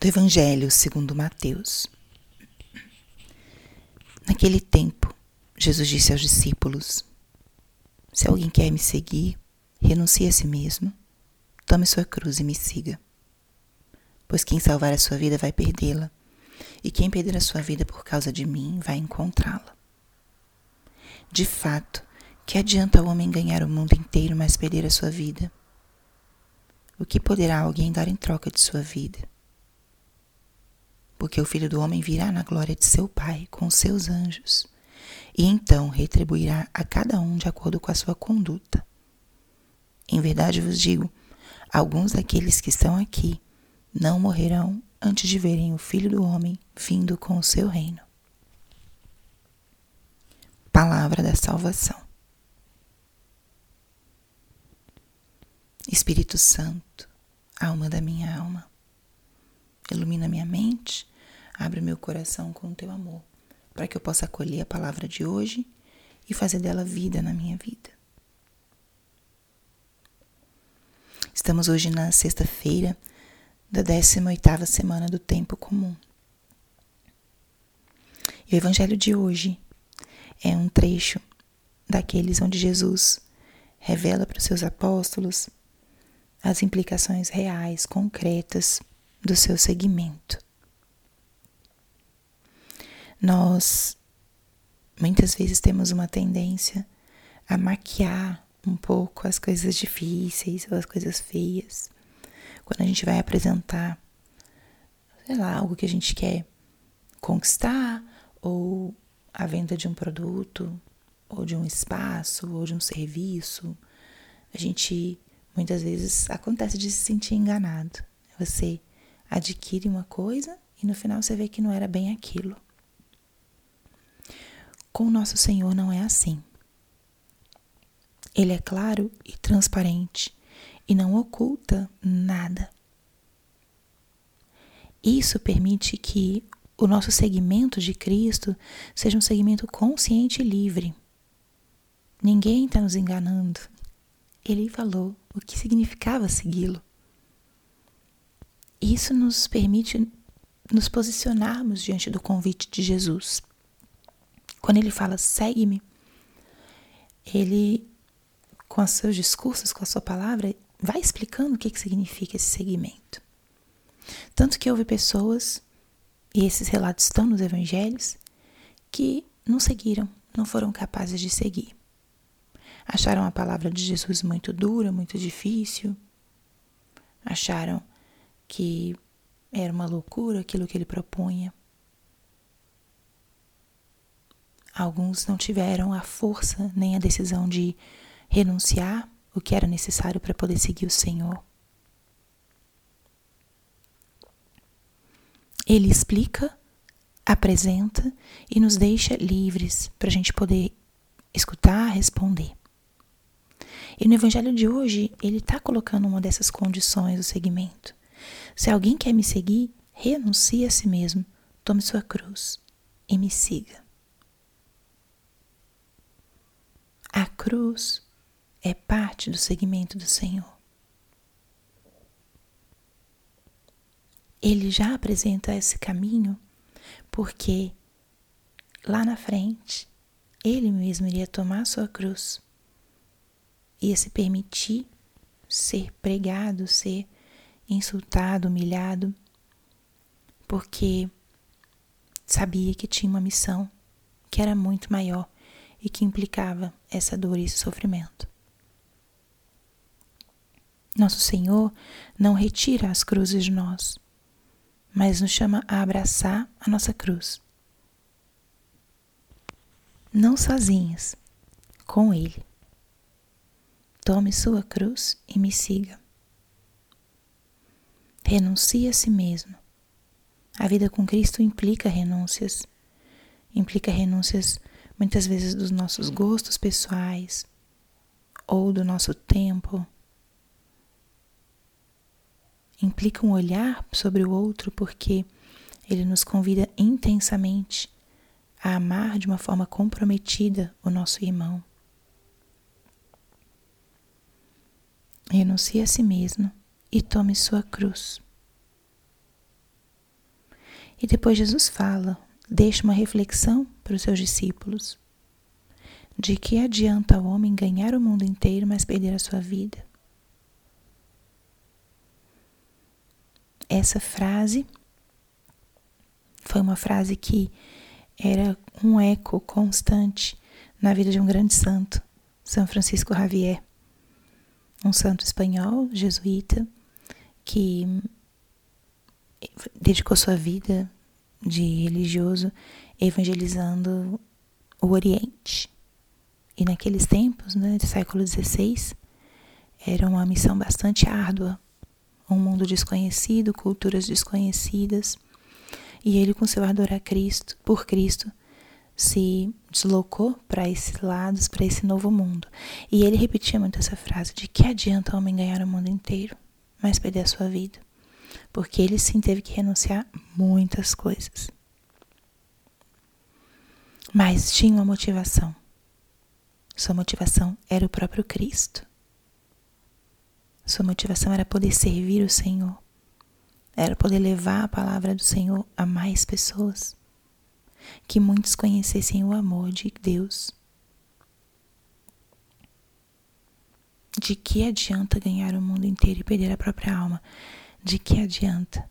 do Evangelho segundo Mateus. Naquele tempo, Jesus disse aos discípulos: Se alguém quer me seguir, renuncie a si mesmo, tome sua cruz e me siga. Pois quem salvar a sua vida vai perdê-la, e quem perder a sua vida por causa de mim vai encontrá-la. De fato, que adianta o homem ganhar o mundo inteiro, mas perder a sua vida? O que poderá alguém dar em troca de sua vida? Porque o Filho do Homem virá na glória de seu Pai com seus anjos, e então retribuirá a cada um de acordo com a sua conduta. Em verdade vos digo: alguns daqueles que estão aqui não morrerão antes de verem o Filho do Homem vindo com o seu reino. Palavra da Salvação. Espírito Santo, alma da minha alma, ilumina minha mente Abre meu coração com o teu amor, para que eu possa acolher a palavra de hoje e fazer dela vida na minha vida. Estamos hoje na sexta-feira da 18ª semana do tempo comum. E o evangelho de hoje é um trecho daqueles onde Jesus revela para os seus apóstolos as implicações reais, concretas do seu seguimento. Nós muitas vezes temos uma tendência a maquiar um pouco as coisas difíceis ou as coisas feias. Quando a gente vai apresentar, sei lá, algo que a gente quer conquistar, ou a venda de um produto, ou de um espaço, ou de um serviço, a gente muitas vezes acontece de se sentir enganado. Você adquire uma coisa e no final você vê que não era bem aquilo. Com o nosso Senhor não é assim. Ele é claro e transparente e não oculta nada. Isso permite que o nosso segmento de Cristo seja um segmento consciente e livre. Ninguém está nos enganando. Ele falou o que significava segui-lo. Isso nos permite nos posicionarmos diante do convite de Jesus. Quando ele fala segue-me, ele, com os seus discursos, com a sua palavra, vai explicando o que, que significa esse seguimento. Tanto que houve pessoas, e esses relatos estão nos evangelhos, que não seguiram, não foram capazes de seguir. Acharam a palavra de Jesus muito dura, muito difícil. Acharam que era uma loucura aquilo que ele propunha. Alguns não tiveram a força nem a decisão de renunciar o que era necessário para poder seguir o Senhor. Ele explica, apresenta e nos deixa livres para a gente poder escutar, responder. E no Evangelho de hoje, ele está colocando uma dessas condições do segmento. Se alguém quer me seguir, renuncie a si mesmo, tome sua cruz e me siga. A cruz é parte do segmento do Senhor. Ele já apresenta esse caminho porque lá na frente ele mesmo iria tomar sua cruz, ia se permitir ser pregado, ser insultado, humilhado, porque sabia que tinha uma missão que era muito maior e que implicava essa dor e esse sofrimento. Nosso Senhor não retira as cruzes de nós, mas nos chama a abraçar a nossa cruz. Não sozinhos, com Ele. Tome sua cruz e me siga. Renuncie a si mesmo. A vida com Cristo implica renúncias. Implica renúncias muitas vezes dos nossos gostos pessoais ou do nosso tempo. Implica um olhar sobre o outro porque ele nos convida intensamente a amar de uma forma comprometida o nosso irmão. Renuncie a si mesmo e tome sua cruz. E depois Jesus fala, deixa uma reflexão para os seus discípulos. De que adianta o homem ganhar o mundo inteiro, mas perder a sua vida? Essa frase foi uma frase que era um eco constante na vida de um grande santo, São Francisco Javier, um santo espanhol, jesuíta, que dedicou sua vida de religioso evangelizando o Oriente. E naqueles tempos, né, do século XVI, era uma missão bastante árdua. Um mundo desconhecido, culturas desconhecidas. E ele, com seu ardor a Cristo, por Cristo, se deslocou para esses lados, para esse novo mundo. E ele repetia muito essa frase: de que adianta o homem ganhar o mundo inteiro, mas perder a sua vida? Porque ele sim teve que renunciar muitas coisas. Mas tinha uma motivação. Sua motivação era o próprio Cristo. Sua motivação era poder servir o Senhor. Era poder levar a palavra do Senhor a mais pessoas. Que muitos conhecessem o amor de Deus. De que adianta ganhar o mundo inteiro e perder a própria alma? De que adianta?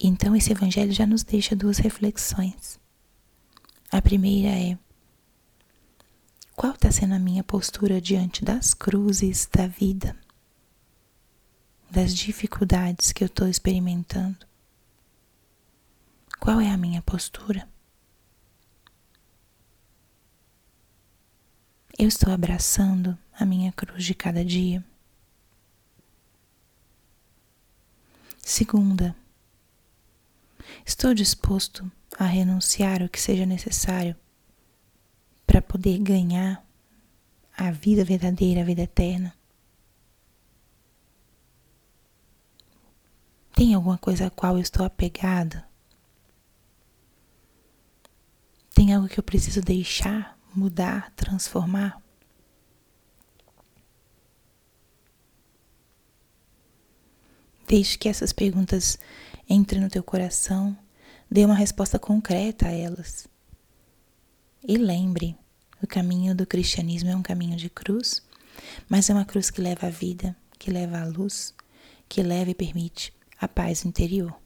Então, esse evangelho já nos deixa duas reflexões. A primeira é: qual está sendo a minha postura diante das cruzes da vida, das dificuldades que eu estou experimentando? Qual é a minha postura? Eu estou abraçando a minha cruz de cada dia? Segunda, estou disposto a renunciar o que seja necessário para poder ganhar a vida verdadeira, a vida eterna? Tem alguma coisa a qual eu estou apegada? Tem algo que eu preciso deixar, mudar, transformar? Deixe que essas perguntas entrem no teu coração, dê uma resposta concreta a elas. E lembre, o caminho do cristianismo é um caminho de cruz, mas é uma cruz que leva à vida, que leva à luz, que leva e permite a paz interior.